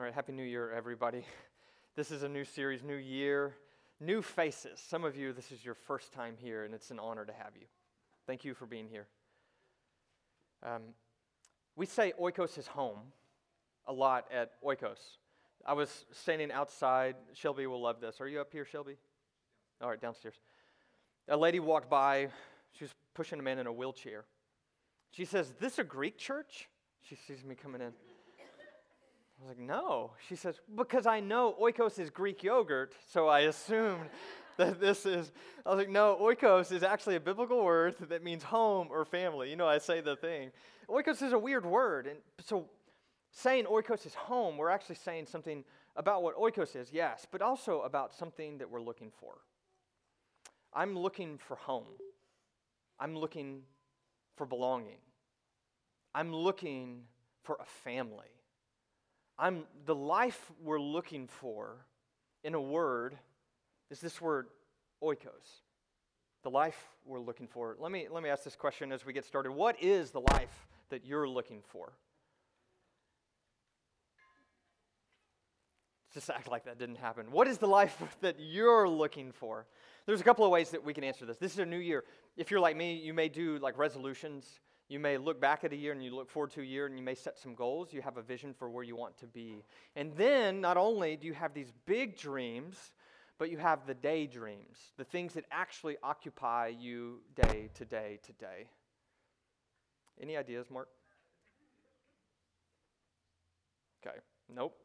All right, Happy New Year, everybody. This is a new series, new year, new faces. Some of you, this is your first time here, and it's an honor to have you. Thank you for being here. Um, we say oikos is home a lot at oikos. I was standing outside. Shelby will love this. Are you up here, Shelby? All right, downstairs. A lady walked by. She was pushing a man in a wheelchair. She says, This a Greek church? She sees me coming in. I was like, no. She says, because I know oikos is Greek yogurt, so I assumed that this is. I was like, no, oikos is actually a biblical word that means home or family. You know, I say the thing. Oikos is a weird word. And so saying oikos is home, we're actually saying something about what oikos is, yes, but also about something that we're looking for. I'm looking for home. I'm looking for belonging. I'm looking for a family. I'm, the life we're looking for, in a word, is this word oikos. The life we're looking for. Let me, let me ask this question as we get started. What is the life that you're looking for? Just act like that didn't happen. What is the life that you're looking for? There's a couple of ways that we can answer this. This is a new year. If you're like me, you may do like resolutions you may look back at a year and you look forward to a year and you may set some goals. You have a vision for where you want to be. And then, not only do you have these big dreams, but you have the daydreams, the things that actually occupy you day to day to day. Any ideas, Mark? Okay, nope.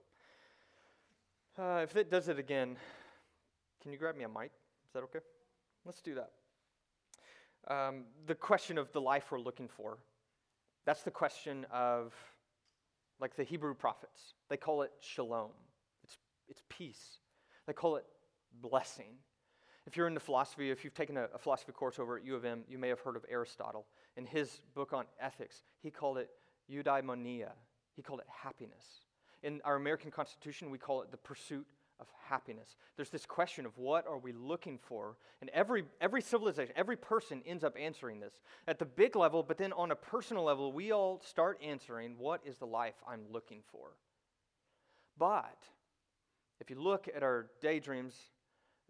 Uh, if it does it again, can you grab me a mic? Is that okay? Let's do that um, the question of the life we're looking for. That's the question of, like the Hebrew prophets, they call it shalom. It's, it's peace. They call it blessing. If you're into philosophy, if you've taken a, a, philosophy course over at U of M, you may have heard of Aristotle. In his book on ethics, he called it eudaimonia. He called it happiness. In our American Constitution, we call it the pursuit of happiness. There's this question of what are we looking for? And every, every civilization, every person ends up answering this at the big level, but then on a personal level, we all start answering what is the life I'm looking for? But if you look at our daydreams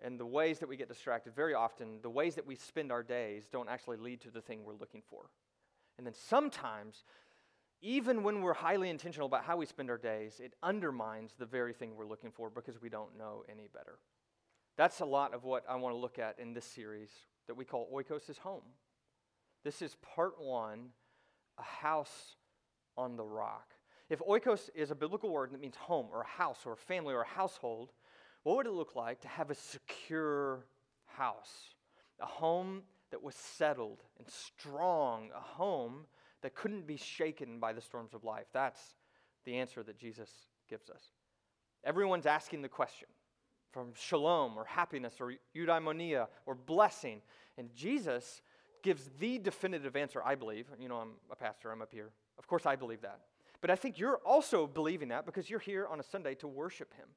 and the ways that we get distracted, very often the ways that we spend our days don't actually lead to the thing we're looking for. And then sometimes even when we're highly intentional about how we spend our days, it undermines the very thing we're looking for because we don't know any better. That's a lot of what I want to look at in this series that we call Oikos is Home. This is part one a house on the rock. If oikos is a biblical word that means home or a house or a family or a household, what would it look like to have a secure house? A home that was settled and strong, a home that couldn't be shaken by the storms of life. That's the answer that Jesus gives us. Everyone's asking the question from shalom or happiness or eudaimonia or blessing. And Jesus gives the definitive answer, I believe. You know, I'm a pastor, I'm up here. Of course, I believe that. But I think you're also believing that because you're here on a Sunday to worship Him.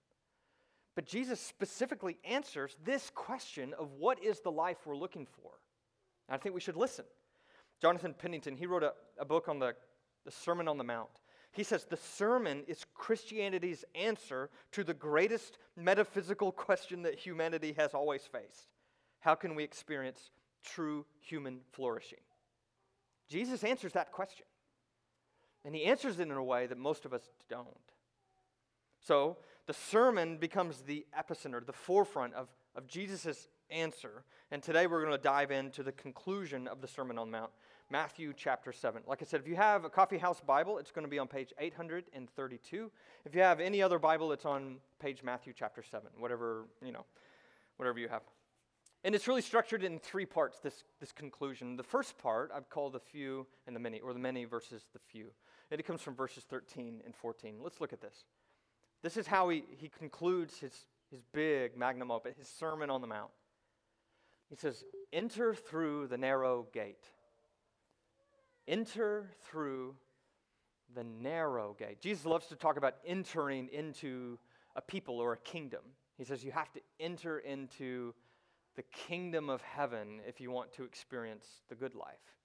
But Jesus specifically answers this question of what is the life we're looking for. And I think we should listen. Jonathan Pennington, he wrote a, a book on the, the Sermon on the Mount. He says the sermon is Christianity's answer to the greatest metaphysical question that humanity has always faced How can we experience true human flourishing? Jesus answers that question. And he answers it in a way that most of us don't. So the sermon becomes the epicenter, the forefront of, of Jesus' answer. And today we're going to dive into the conclusion of the Sermon on the Mount. Matthew chapter 7. Like I said, if you have a Coffee House Bible, it's going to be on page 832. If you have any other Bible, it's on page Matthew chapter 7, whatever, you know, whatever you have. And it's really structured in three parts, this, this conclusion. The first part I've called the few and the many, or the many versus the few. And it comes from verses 13 and 14. Let's look at this. This is how he, he concludes his, his big magnum opus, his Sermon on the Mount. He says, Enter through the narrow gate. Enter through the narrow gate. Jesus loves to talk about entering into a people or a kingdom. He says you have to enter into the kingdom of heaven if you want to experience the good life.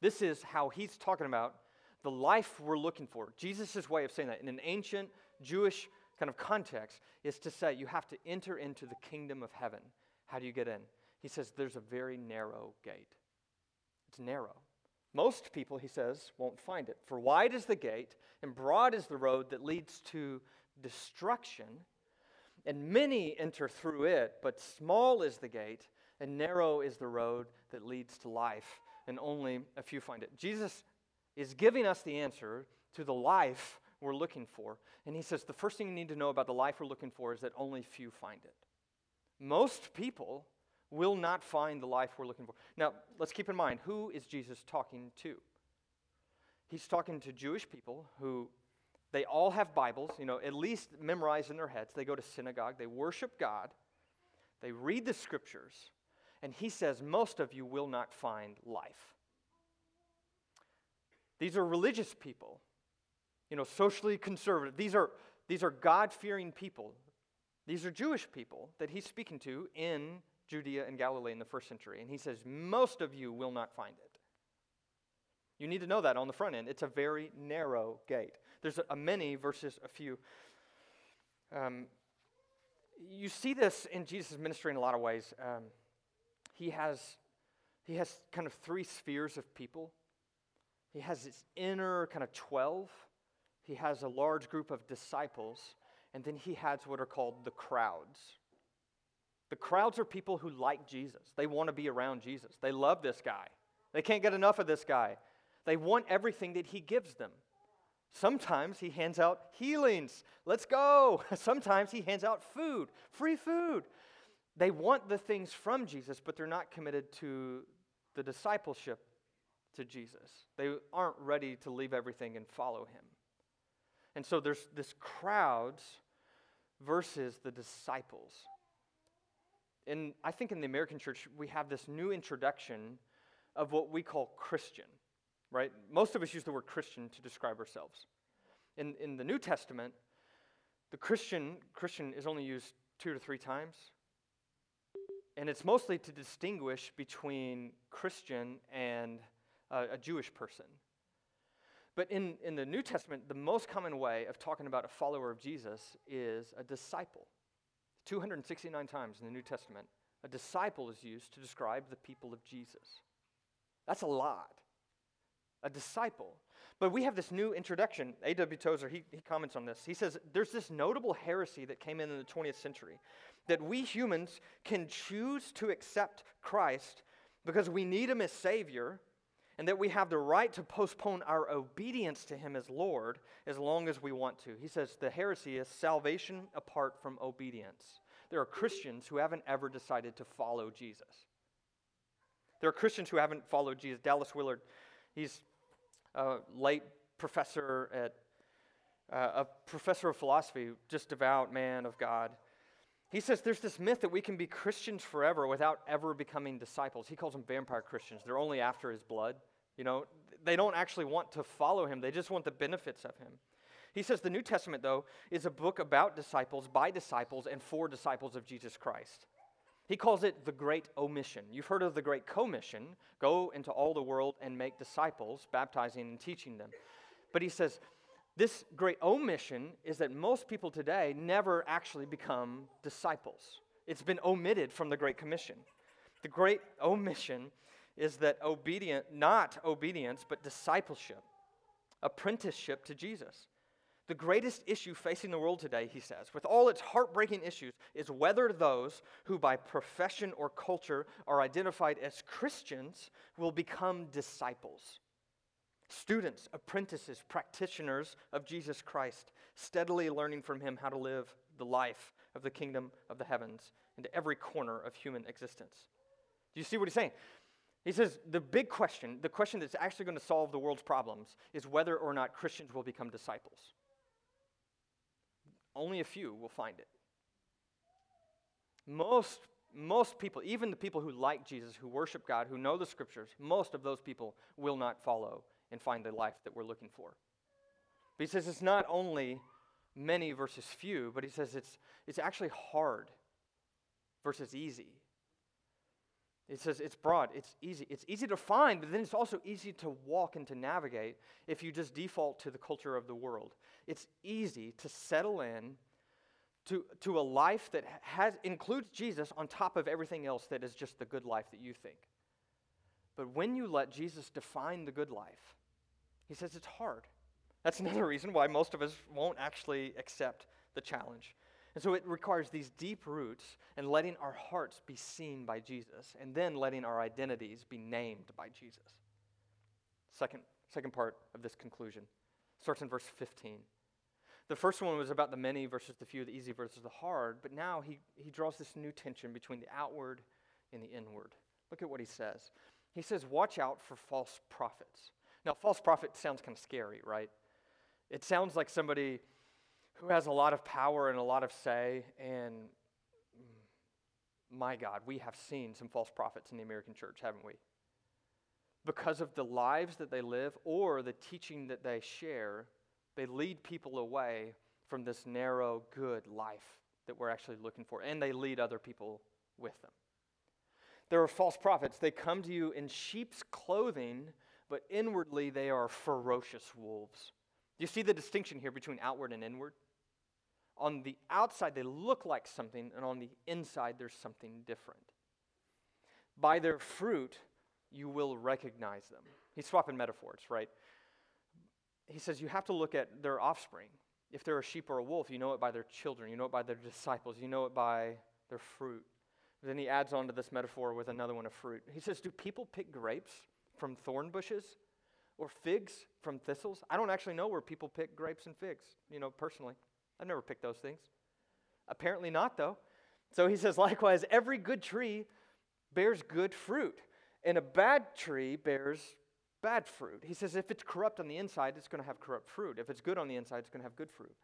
This is how he's talking about the life we're looking for. Jesus' way of saying that in an ancient Jewish kind of context is to say you have to enter into the kingdom of heaven. How do you get in? He says there's a very narrow gate. It's narrow. Most people, he says, won't find it. For wide is the gate, and broad is the road that leads to destruction, and many enter through it, but small is the gate, and narrow is the road that leads to life, and only a few find it. Jesus is giving us the answer to the life we're looking for. And he says the first thing you need to know about the life we're looking for is that only few find it. Most people will not find the life we're looking for. Now, let's keep in mind who is Jesus talking to? He's talking to Jewish people who they all have Bibles, you know, at least memorized in their heads. They go to synagogue, they worship God, they read the scriptures, and he says most of you will not find life. These are religious people, you know, socially conservative. These are, these are God fearing people. These are Jewish people that he's speaking to in Judea and Galilee in the first century. And he says, Most of you will not find it. You need to know that on the front end. It's a very narrow gate. There's a, many versus a few. Um, you see this in Jesus' ministry in a lot of ways. Um, he has he has kind of three spheres of people. He has his inner kind of 12. He has a large group of disciples. And then he has what are called the crowds. The crowds are people who like Jesus. They want to be around Jesus. They love this guy. They can't get enough of this guy. They want everything that he gives them. Sometimes he hands out healings. Let's go. Sometimes he hands out food, free food. They want the things from Jesus, but they're not committed to the discipleship to Jesus. They aren't ready to leave everything and follow him. And so there's this crowds versus the disciples. And I think in the American church, we have this new introduction of what we call Christian, right? Most of us use the word Christian to describe ourselves. In, in the New Testament, the Christian, Christian is only used two to three times. And it's mostly to distinguish between Christian and uh, a Jewish person. But in, in the New Testament, the most common way of talking about a follower of Jesus is a disciple. 269 times in the New Testament, a disciple is used to describe the people of Jesus. That's a lot. A disciple. But we have this new introduction. A.W. Tozer, he, he comments on this. He says, There's this notable heresy that came in in the 20th century that we humans can choose to accept Christ because we need him as Savior and that we have the right to postpone our obedience to him as Lord as long as we want to. He says the heresy is salvation apart from obedience. There are Christians who haven't ever decided to follow Jesus. There are Christians who haven't followed Jesus. Dallas Willard, he's a late professor at uh, a professor of philosophy, just devout man of God. He says there's this myth that we can be Christians forever without ever becoming disciples. He calls them vampire Christians. They're only after his blood. You know, they don't actually want to follow him, they just want the benefits of him. He says the New Testament, though, is a book about disciples, by disciples, and for disciples of Jesus Christ. He calls it the Great Omission. You've heard of the Great Commission go into all the world and make disciples, baptizing and teaching them. But he says, this great omission is that most people today never actually become disciples. It's been omitted from the Great Commission. The Great Omission is that obedient, not obedience, but discipleship, apprenticeship to Jesus. The greatest issue facing the world today, he says, with all its heartbreaking issues, is whether those who by profession or culture are identified as Christians will become disciples. Students, apprentices, practitioners of Jesus Christ, steadily learning from him how to live the life of the kingdom of the heavens into every corner of human existence. Do you see what he's saying? He says the big question, the question that's actually going to solve the world's problems, is whether or not Christians will become disciples. Only a few will find it. Most, most people, even the people who like Jesus, who worship God, who know the scriptures, most of those people will not follow and find the life that we're looking for. But he says it's not only many versus few, but he says it's, it's actually hard versus easy. It says it's broad, it's easy. It's easy to find, but then it's also easy to walk and to navigate if you just default to the culture of the world. It's easy to settle in to, to a life that has, includes Jesus on top of everything else that is just the good life that you think. But when you let Jesus define the good life, he says it's hard. That's another reason why most of us won't actually accept the challenge. And so it requires these deep roots and letting our hearts be seen by Jesus, and then letting our identities be named by Jesus. Second, second part of this conclusion starts in verse 15. The first one was about the many versus the few, the easy versus the hard, but now he, he draws this new tension between the outward and the inward. Look at what he says. He says, Watch out for false prophets. Now, false prophet sounds kind of scary, right? It sounds like somebody who has a lot of power and a lot of say, and my God, we have seen some false prophets in the American church, haven't we? Because of the lives that they live or the teaching that they share, they lead people away from this narrow, good life that we're actually looking for, and they lead other people with them. There are false prophets. They come to you in sheep's clothing, but inwardly they are ferocious wolves. You see the distinction here between outward and inward? On the outside, they look like something, and on the inside, there's something different. By their fruit, you will recognize them. He's swapping metaphors, right? he says you have to look at their offspring. If they're a sheep or a wolf, you know it by their children, you know it by their disciples, you know it by their fruit. Then he adds on to this metaphor with another one of fruit. He says, Do people pick grapes from thorn bushes or figs from thistles? I don't actually know where people pick grapes and figs, you know, personally. I've never picked those things. Apparently not, though. So he says, Likewise, every good tree bears good fruit, and a bad tree bears bad fruit. He says if it's corrupt on the inside, it's going to have corrupt fruit. If it's good on the inside, it's going to have good fruit.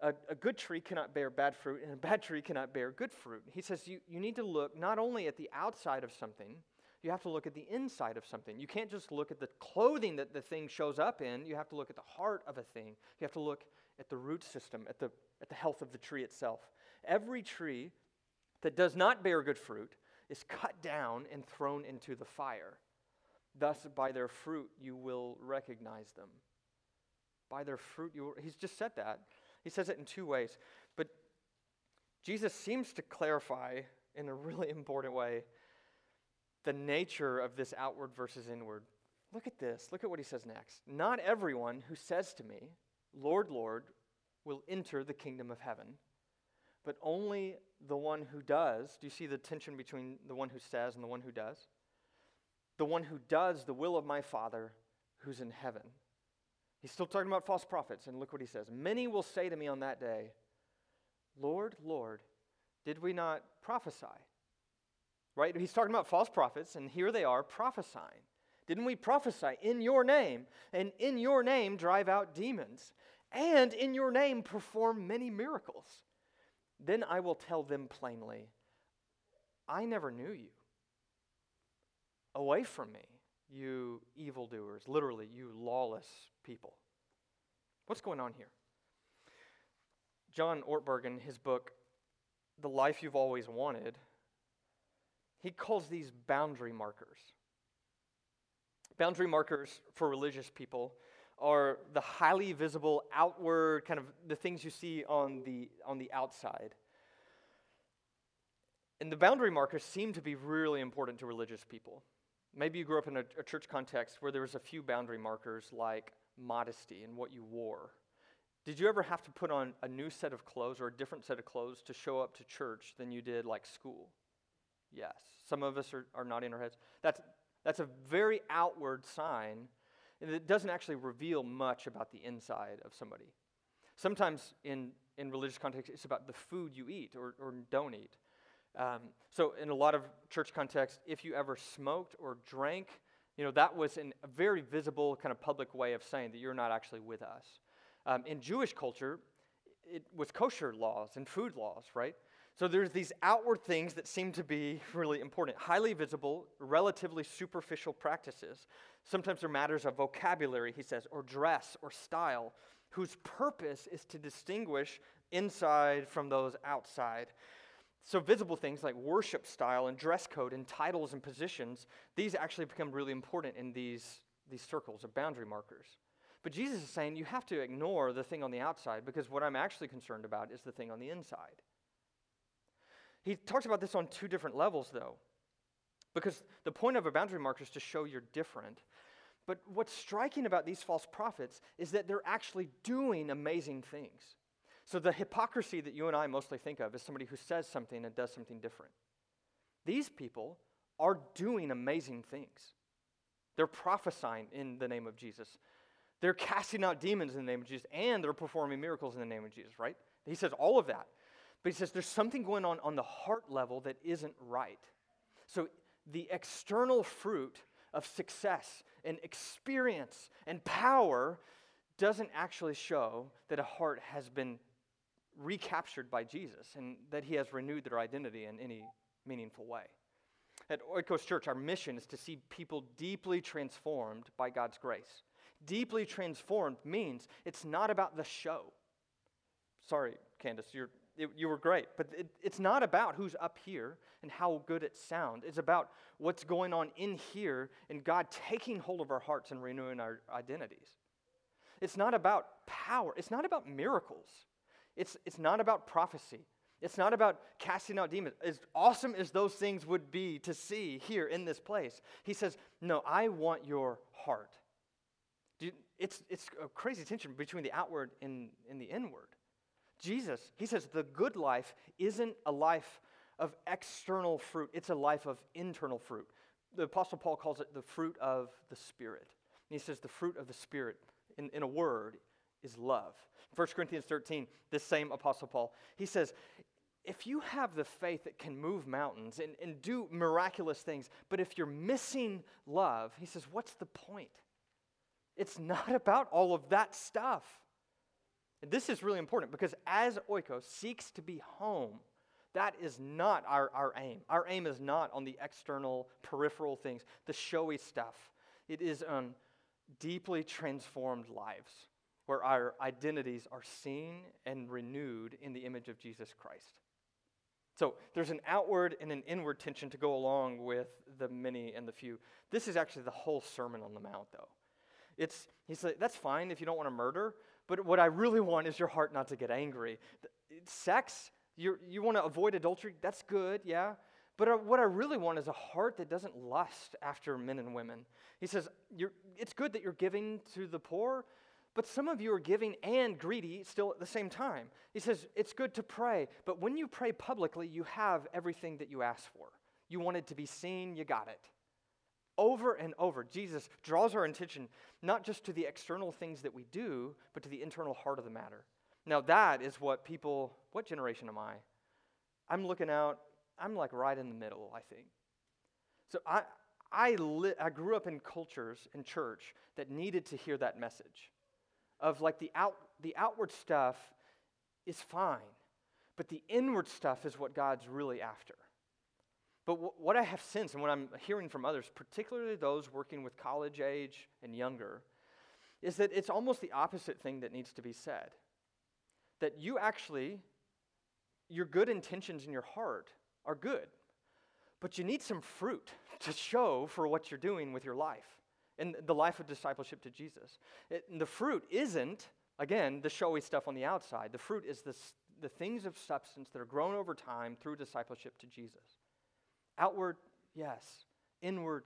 A, a, good tree cannot bear bad fruit, and a bad tree cannot bear good fruit. He says you, you need to look not only at the outside of something, you have to look at the inside of something. You can't just look at the clothing that the thing shows up in, you have to look at the heart of a thing. You have to look at the root system, at the, at the health of the tree itself. Every tree that does not bear good fruit is cut down and thrown into the fire. Thus, by their fruit, you will recognize them. By their fruit, you will, he's just said that. He says it in two ways. But Jesus seems to clarify in a really important way the nature of this outward versus inward. Look at this. Look at what he says next. Not everyone who says to me, Lord, Lord, will enter the kingdom of heaven, but only the one who does. Do you see the tension between the one who says and the one who does? the one who does the will of my Father who's in heaven. He's still talking about false prophets, and look what he says. Many will say to me on that day, Lord, Lord, did we not prophesy? Right? He's talking about false prophets, and here they are prophesying. Didn't we prophesy in your name, and in your name drive out demons, and in your name perform many miracles? Then I will tell them plainly, I never knew you. Away from me, you evildoers, literally, you lawless people. What's going on here? John Ortberg, in his book, The Life You've Always Wanted, he calls these boundary markers. Boundary markers for religious people are the highly visible outward kind of the things you see on the on the outside. And the boundary markers seem to be really important to religious people. Maybe you grew up in a, a church context where there was a few boundary markers like modesty and what you wore. Did you ever have to put on a new set of clothes or a different set of clothes to show up to church than you did like school? Yes. Some of us are, are nodding our heads. That's, that's a very outward sign, and it doesn't actually reveal much about the inside of somebody. Sometimes in, in religious context, it's about the food you eat or, or don't eat. Um, so, in a lot of church context, if you ever smoked or drank, you know, that was a very visible kind of public way of saying that you're not actually with us. Um, in Jewish culture, it was kosher laws and food laws, right? So there's these outward things that seem to be really important, highly visible, relatively superficial practices. Sometimes they're matters of vocabulary, he says, or dress or style, whose purpose is to distinguish inside from those outside. So, visible things like worship style and dress code and titles and positions, these actually become really important in these, these circles of boundary markers. But Jesus is saying you have to ignore the thing on the outside because what I'm actually concerned about is the thing on the inside. He talks about this on two different levels, though, because the point of a boundary marker is to show you're different. But what's striking about these false prophets is that they're actually doing amazing things. So the hypocrisy that you and I mostly think of is somebody who says something and does something different. These people are doing amazing things. They're prophesying in the name of Jesus. They're casting out demons in the name of Jesus, and they're performing miracles in the name of Jesus, right? He says all of that. But he says there's something going on on the heart level that isn't right. So the external fruit of success and experience and power doesn't actually show that a heart has been recaptured by Jesus and that he has renewed their identity in any meaningful way. At Oikos Church, our mission is to see people deeply transformed by God's grace. Deeply transformed means it's not about the show. Sorry, Candace, you're, it, you were great, but it, it's not about who's up here and how good it sounds. It's about what's going on in here and God taking hold of our hearts and renewing our identities. It's not about power, it's not about miracles. It's, it's not about prophecy. It's not about casting out demons. As awesome as those things would be to see here in this place, he says, No, I want your heart. You, it's, it's a crazy tension between the outward and, and the inward. Jesus, he says, the good life isn't a life of external fruit, it's a life of internal fruit. The Apostle Paul calls it the fruit of the Spirit. And he says, the fruit of the Spirit, in, in a word, is love. 1 Corinthians 13, this same Apostle Paul, he says, if you have the faith that can move mountains and, and do miraculous things, but if you're missing love, he says, what's the point? It's not about all of that stuff. And this is really important because as Oikos seeks to be home, that is not our, our aim. Our aim is not on the external, peripheral things, the showy stuff. It is on deeply transformed lives where our identities are seen and renewed in the image of Jesus Christ. So there's an outward and an inward tension to go along with the many and the few. This is actually the whole Sermon on the Mount, though. It's, he's like, that's fine if you don't want to murder, but what I really want is your heart not to get angry. Sex, you you want to avoid adultery, that's good, yeah. But uh, what I really want is a heart that doesn't lust after men and women. He says, it's good that you're giving to the poor, but some of you are giving and greedy still at the same time. He says, It's good to pray, but when you pray publicly, you have everything that you ask for. You wanted to be seen, you got it. Over and over, Jesus draws our attention not just to the external things that we do, but to the internal heart of the matter. Now, that is what people, what generation am I? I'm looking out, I'm like right in the middle, I think. So I, I, li- I grew up in cultures in church that needed to hear that message of like the, out, the outward stuff is fine, but the inward stuff is what God's really after. But w- what I have sensed, and what I'm hearing from others, particularly those working with college age and younger, is that it's almost the opposite thing that needs to be said. That you actually, your good intentions in your heart are good, but you need some fruit to show for what you're doing with your life and the life of discipleship to Jesus. It, the fruit isn't, again, the showy stuff on the outside. The fruit is the, the things of substance that are grown over time through discipleship to Jesus. Outward, yes. Inward,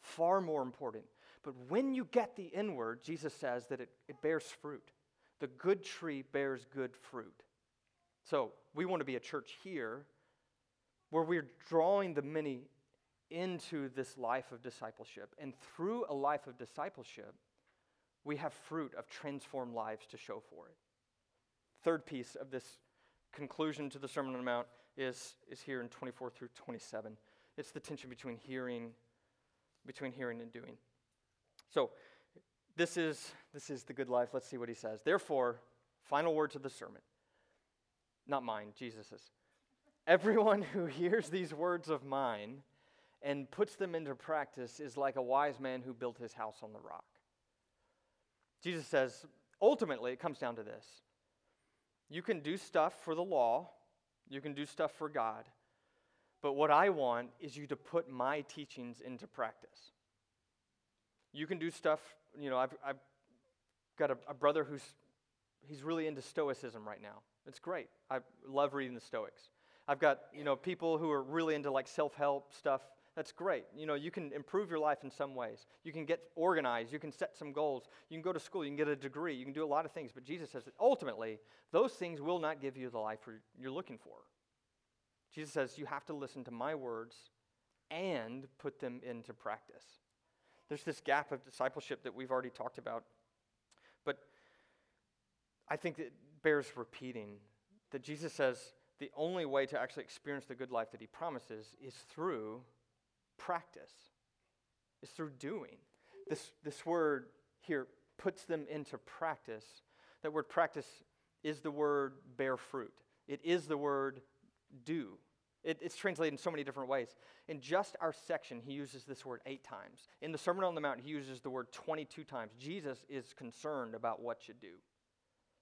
far more important. But when you get the inward, Jesus says that it, it bears fruit. The good tree bears good fruit. So we want to be a church here where we're drawing the many into this life of discipleship. And through a life of discipleship, we have fruit of transformed lives to show for it. Third piece of this conclusion to the Sermon on the Mount is, is here in 24 through 27. It's the tension between hearing, between hearing and doing. So this is this is the good life. Let's see what he says. Therefore, final words of the sermon. Not mine, Jesus's. Everyone who hears these words of mine and puts them into practice is like a wise man who built his house on the rock. Jesus says, ultimately, it comes down to this you can do stuff for the law, you can do stuff for God, but what I want is you to put my teachings into practice. You can do stuff, you know, I've, I've got a, a brother who's he's really into stoicism right now. It's great. I love reading the Stoics. I've got, you know, people who are really into like self-help stuff. That's great. You know, you can improve your life in some ways. You can get organized, you can set some goals. You can go to school, you can get a degree, you can do a lot of things, but Jesus says that ultimately those things will not give you the life you're looking for. Jesus says you have to listen to my words and put them into practice. There's this gap of discipleship that we've already talked about. But I think it bears repeating that Jesus says the only way to actually experience the good life that he promises is through practice, is through doing. This, this word here puts them into practice. That word practice is the word bear fruit, it is the word do. It, it's translated in so many different ways. In just our section, he uses this word eight times. In the Sermon on the Mount, he uses the word 22 times. Jesus is concerned about what you do.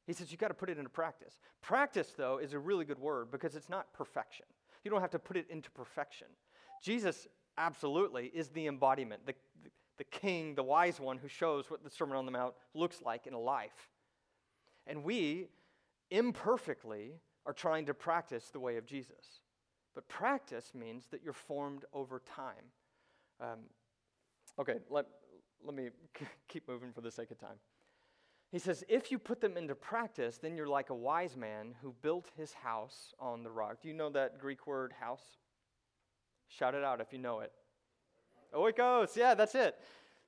He says you've got to put it into practice. Practice, though, is a really good word because it's not perfection. You don't have to put it into perfection. Jesus absolutely is the embodiment, the, the, king, the wise one who shows what the Sermon on the Mount looks like in a life. And we, imperfectly, are trying to practice the way of Jesus. But practice means that you're formed over time. Um, okay, let, let me keep moving for the sake of time. He says, if you put them into practice, then you're like a wise man who built his house on the rock. Do you know that Greek word house? Shout it out if you know it. Oikos, yeah, that's it.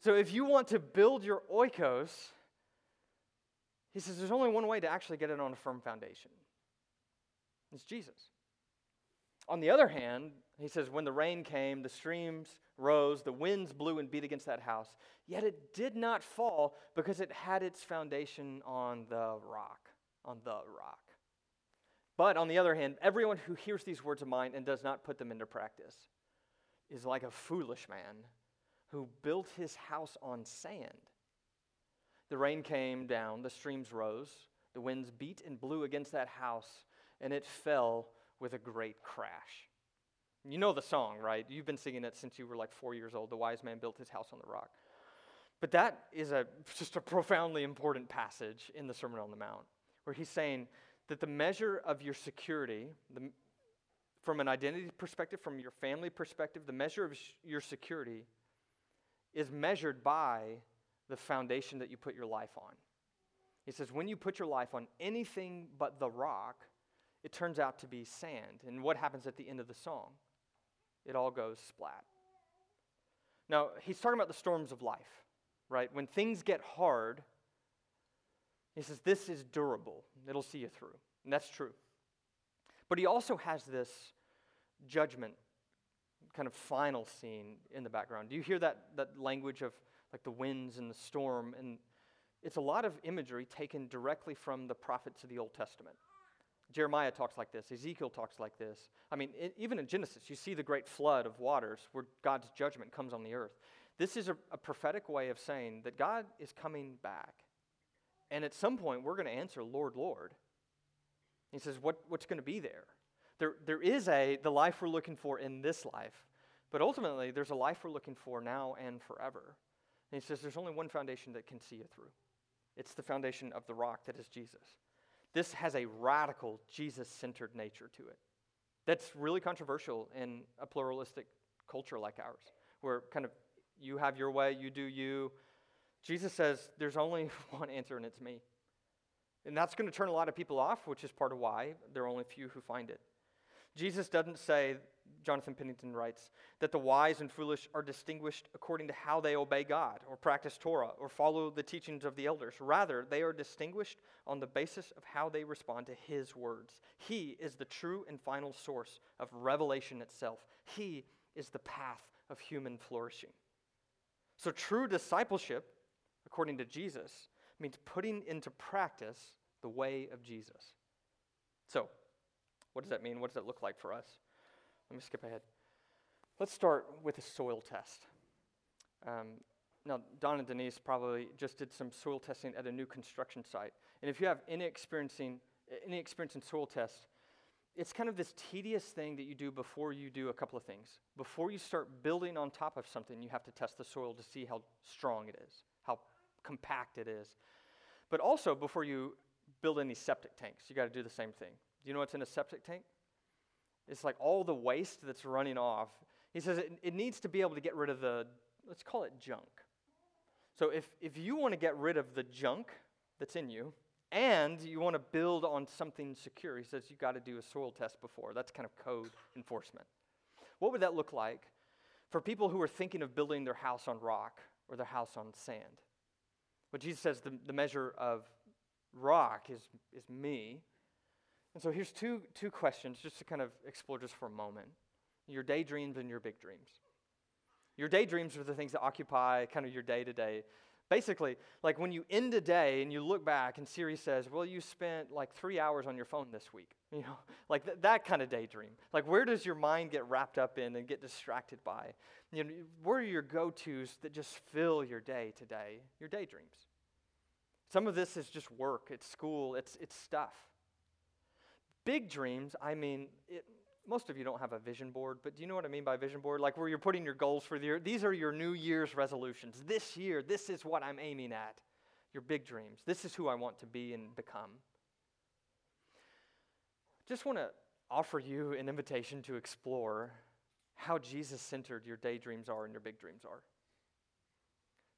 So if you want to build your oikos, he says there's only one way to actually get it on a firm foundation. It's Jesus. On the other hand, he says, when the rain came, the streams rose, the winds blew and beat against that house, yet it did not fall because it had its foundation on the rock, on the rock. But on the other hand, everyone who hears these words of mine and does not put them into practice is like a foolish man who built his house on sand. The rain came down, the streams rose, the winds beat and blew against that house, and it fell with a great crash. You know the song, right? You've been singing it since you were like four years old. The wise man built his house on the rock. But that is a, just a profoundly important passage in the Sermon on the Mount, where he's saying that the measure of your security, the, from an identity perspective, from your family perspective, the measure of sh- your security is measured by the foundation that you put your life on. He says, when you put your life on anything but the rock, it turns out to be sand. And what happens at the end of the song? It all goes splat. Now, he's talking about the storms of life, right? When things get hard, he says, This is durable, it'll see you through. And that's true. But he also has this judgment kind of final scene in the background. Do you hear that, that language of like the winds and the storm? And it's a lot of imagery taken directly from the prophets of the Old Testament. Jeremiah talks like this, Ezekiel talks like this. I mean, it, even in Genesis, you see the great flood of waters where God's judgment comes on the earth. This is a, a prophetic way of saying that God is coming back. And at some point, we're going to answer, Lord, Lord. He says, what, What's going to be there? there? There is a, the life we're looking for in this life, but ultimately, there's a life we're looking for now and forever. And he says, There's only one foundation that can see you through it's the foundation of the rock that is Jesus. This has a radical Jesus centered nature to it. That's really controversial in a pluralistic culture like ours, where kind of you have your way, you do you. Jesus says there's only one answer, and it's me. And that's going to turn a lot of people off, which is part of why there are only few who find it. Jesus doesn't say, Jonathan Pennington writes, that the wise and foolish are distinguished according to how they obey God or practice Torah or follow the teachings of the elders. Rather, they are distinguished on the basis of how they respond to His words. He is the true and final source of revelation itself, He is the path of human flourishing. So, true discipleship, according to Jesus, means putting into practice the way of Jesus. So, what does that mean? What does that look like for us? Let me skip ahead. Let's start with a soil test. Um, now, Don and Denise probably just did some soil testing at a new construction site. And if you have any experience in, any experience in soil tests, it's kind of this tedious thing that you do before you do a couple of things. Before you start building on top of something, you have to test the soil to see how strong it is, compact it is. But also, before you build any septic tanks, you got to do the same thing. Do you know what's in a septic tank? It's like all the waste that's running off. He says it, it needs to be able to get rid of the, let's call it junk. So if, if you want to get rid of the junk that's in you, and you want to build on something secure, he says you've got to do a soil test before. That's kind of code enforcement. What would that look like for people who are thinking of building their house on rock or their house on sand? But Jesus says the, the measure of rock is, is me. And so here's two, two questions just to kind of explore just for a moment your daydreams and your big dreams. Your daydreams are the things that occupy kind of your day to day. Basically, like when you end a day and you look back and Siri says, Well, you spent like three hours on your phone this week. You know, like th- that kind of daydream. Like, where does your mind get wrapped up in and get distracted by? You know, where are your go tos that just fill your day today? Your daydreams. Some of this is just work, it's school, it's, it's stuff. Big dreams, I mean, it, most of you don't have a vision board, but do you know what I mean by vision board? Like where you're putting your goals for the year. These are your New Year's resolutions. This year, this is what I'm aiming at. Your big dreams. This is who I want to be and become. Just want to offer you an invitation to explore how Jesus centered your daydreams are and your big dreams are.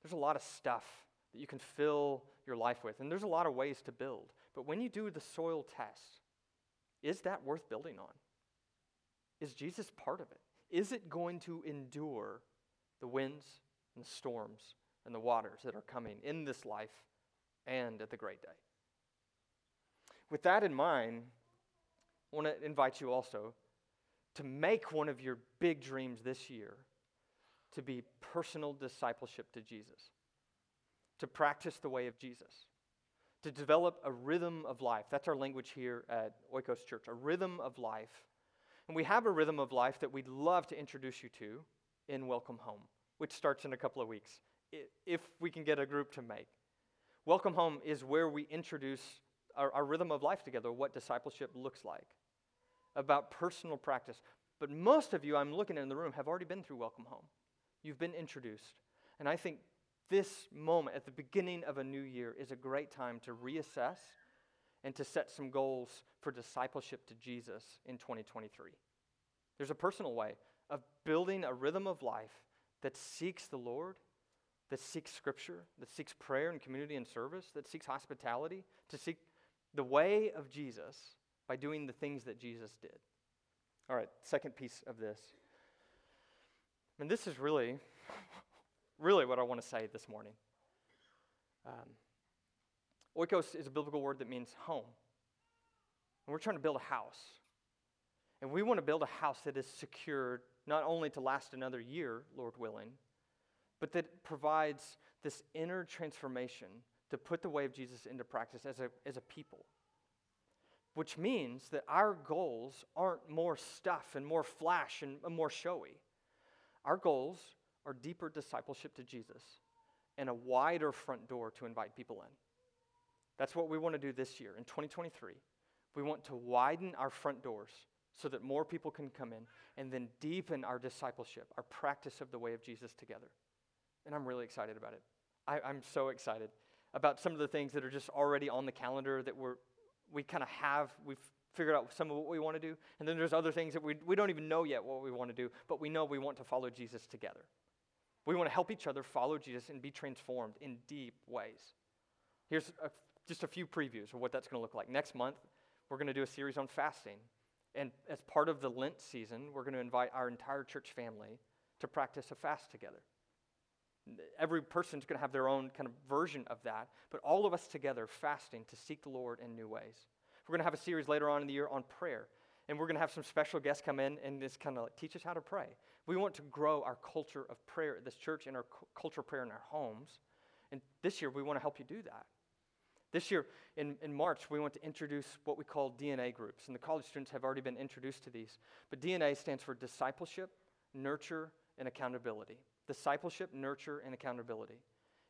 There's a lot of stuff that you can fill your life with, and there's a lot of ways to build. But when you do the soil test, is that worth building on? Is Jesus part of it? Is it going to endure the winds and the storms and the waters that are coming in this life and at the great day? With that in mind, I want to invite you also to make one of your big dreams this year to be personal discipleship to Jesus, to practice the way of Jesus, to develop a rhythm of life. That's our language here at Oikos Church, a rhythm of life and we have a rhythm of life that we'd love to introduce you to in Welcome Home, which starts in a couple of weeks, if we can get a group to make. Welcome Home is where we introduce our, our rhythm of life together, what discipleship looks like, about personal practice. But most of you, I'm looking in the room, have already been through Welcome Home. You've been introduced. And I think this moment at the beginning of a new year is a great time to reassess and to set some goals for discipleship to Jesus in 2023. There's a personal way of building a rhythm of life that seeks the Lord, that seeks Scripture, that seeks prayer and community and service, that seeks hospitality, to seek the way of Jesus by doing the things that Jesus did. All right, second piece of this. And this is really, really what I want to say this morning. Um, Oikos is a biblical word that means home. And we're trying to build a house. And we want to build a house that is secured not only to last another year, Lord willing, but that provides this inner transformation to put the way of Jesus into practice as a, as a people. Which means that our goals aren't more stuff and more flash and more showy. Our goals are deeper discipleship to Jesus and a wider front door to invite people in. That's what we want to do this year in 2023. We want to widen our front doors so that more people can come in and then deepen our discipleship, our practice of the way of Jesus together. And I'm really excited about it. I, am so excited about some of the things that are just already on the calendar that we're, we kind of have. We've figured out some of what we want to do. And then there's other things that we, we don't even know yet what we want to do, but we know we want to follow Jesus together. We want to help each other follow Jesus and be transformed in deep ways. Here's a just a few previews of what that's going to look like. Next month, we're going to do a series on fasting. And as part of the Lent season, we're going to invite our entire church family to practice a fast together. Every person's going to have their own kind of version of that, but all of us together fasting to seek the Lord in new ways. We're going to have a series later on in the year on prayer, and we're going to have some special guests come in and just kind of like teach us how to pray. We want to grow our culture of prayer at this church and our culture of prayer in our homes. And this year, we want to help you do that. This year, in, in March, we want to introduce what we call DNA groups, and the college students have already been introduced to these. But DNA stands for discipleship, nurture, and accountability. Discipleship, nurture, and accountability.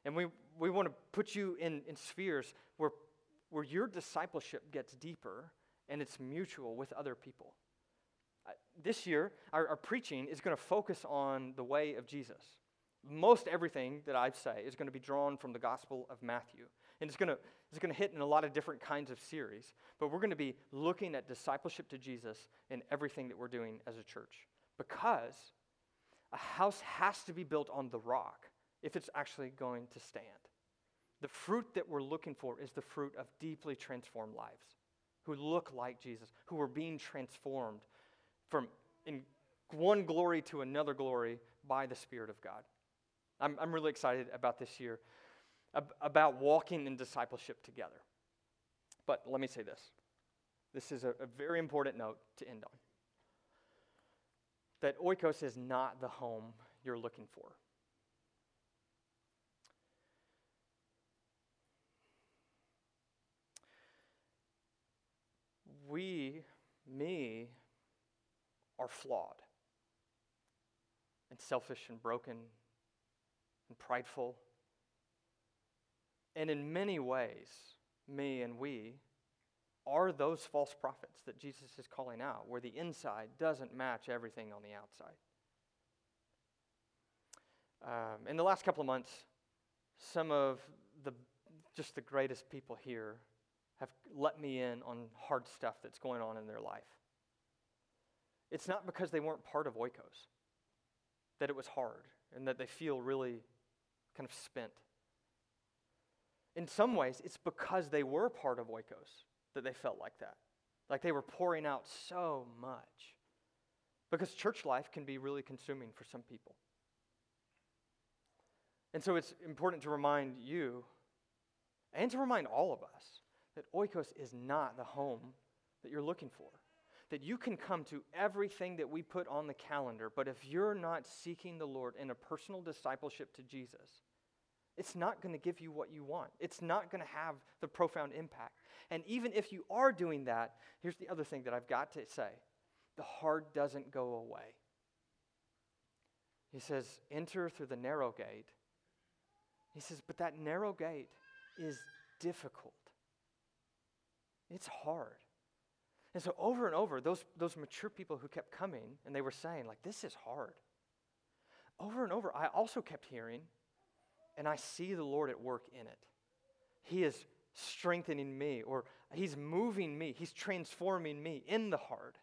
And we, we want to put you in, in spheres where, where your discipleship gets deeper and it's mutual with other people. This year, our, our preaching is going to focus on the way of Jesus. Most everything that I say is going to be drawn from the Gospel of Matthew. And it's going to it's going to hit in a lot of different kinds of series, but we're going to be looking at discipleship to Jesus in everything that we're doing as a church. Because a house has to be built on the rock if it's actually going to stand. The fruit that we're looking for is the fruit of deeply transformed lives who look like Jesus, who are being transformed from in one glory to another glory by the Spirit of God. I'm, I'm really excited about this year, ab- about walking in discipleship together. But let me say this this is a, a very important note to end on that oikos is not the home you're looking for. We, me, are flawed and selfish and broken and prideful. And in many ways, me and we are those false prophets that Jesus is calling out, where the inside doesn't match everything on the outside. Um, in the last couple of months, some of the just the greatest people here have let me in on hard stuff that's going on in their life. It's not because they weren't part of Oikos that it was hard and that they feel really kind of spent. In some ways, it's because they were part of Oikos that they felt like that. Like they were pouring out so much. Because church life can be really consuming for some people. And so it's important to remind you and to remind all of us that oikos is not the home that you're looking for. That you can come to everything that we put on the calendar, but if you're not seeking the Lord in a personal discipleship to Jesus, it's not going to give you what you want. It's not going to have the profound impact. And even if you are doing that, here's the other thing that I've got to say the heart doesn't go away. He says, enter through the narrow gate. He says, but that narrow gate is difficult. It's hard. And so over and over, those, those mature people who kept coming and they were saying, like, this is hard. Over and over, I also kept hearing, and I see the Lord at work in it. He is strengthening me, or He's moving me, He's transforming me in the hard.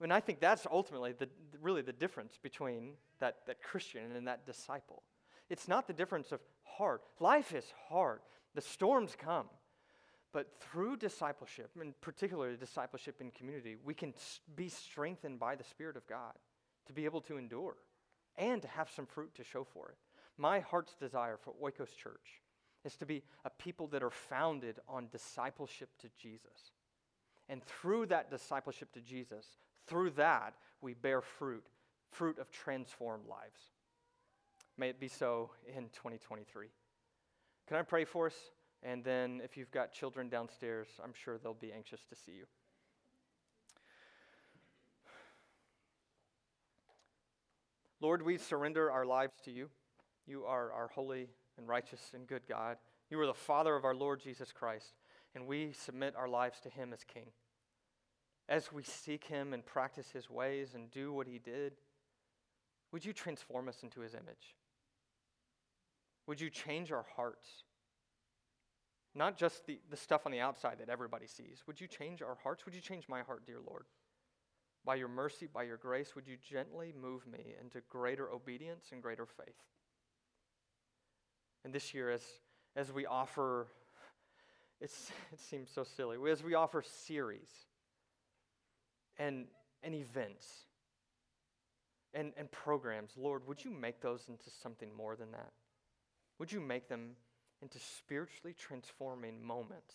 And I think that's ultimately the, really the difference between that, that Christian and that disciple. It's not the difference of hard. Life is hard. The storms come. But through discipleship, and particularly discipleship in community, we can be strengthened by the Spirit of God to be able to endure and to have some fruit to show for it. My heart's desire for Oikos Church is to be a people that are founded on discipleship to Jesus. And through that discipleship to Jesus, through that, we bear fruit, fruit of transformed lives. May it be so in 2023. Can I pray for us? And then if you've got children downstairs, I'm sure they'll be anxious to see you. Lord, we surrender our lives to you. You are our holy and righteous and good God. You are the Father of our Lord Jesus Christ, and we submit our lives to him as King. As we seek him and practice his ways and do what he did, would you transform us into his image? Would you change our hearts? Not just the, the stuff on the outside that everybody sees. Would you change our hearts? Would you change my heart, dear Lord? By your mercy, by your grace, would you gently move me into greater obedience and greater faith? And this year, as, as we offer, it's, it seems so silly, as we offer series and, and events and, and programs, Lord, would you make those into something more than that? Would you make them into spiritually transforming moments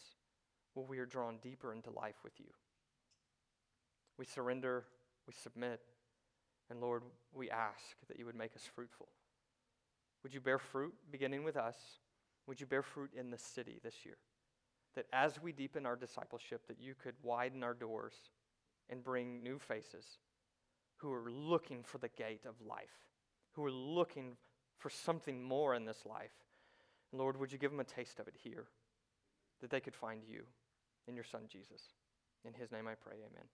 where we are drawn deeper into life with you. We surrender, we submit, and Lord, we ask that you would make us fruitful. Would you bear fruit beginning with us? Would you bear fruit in the city this year? That as we deepen our discipleship, that you could widen our doors and bring new faces who are looking for the gate of life, who are looking for something more in this life And Lord, would you give them a taste of it here, that they could find you in your Son Jesus. In his name I pray, amen.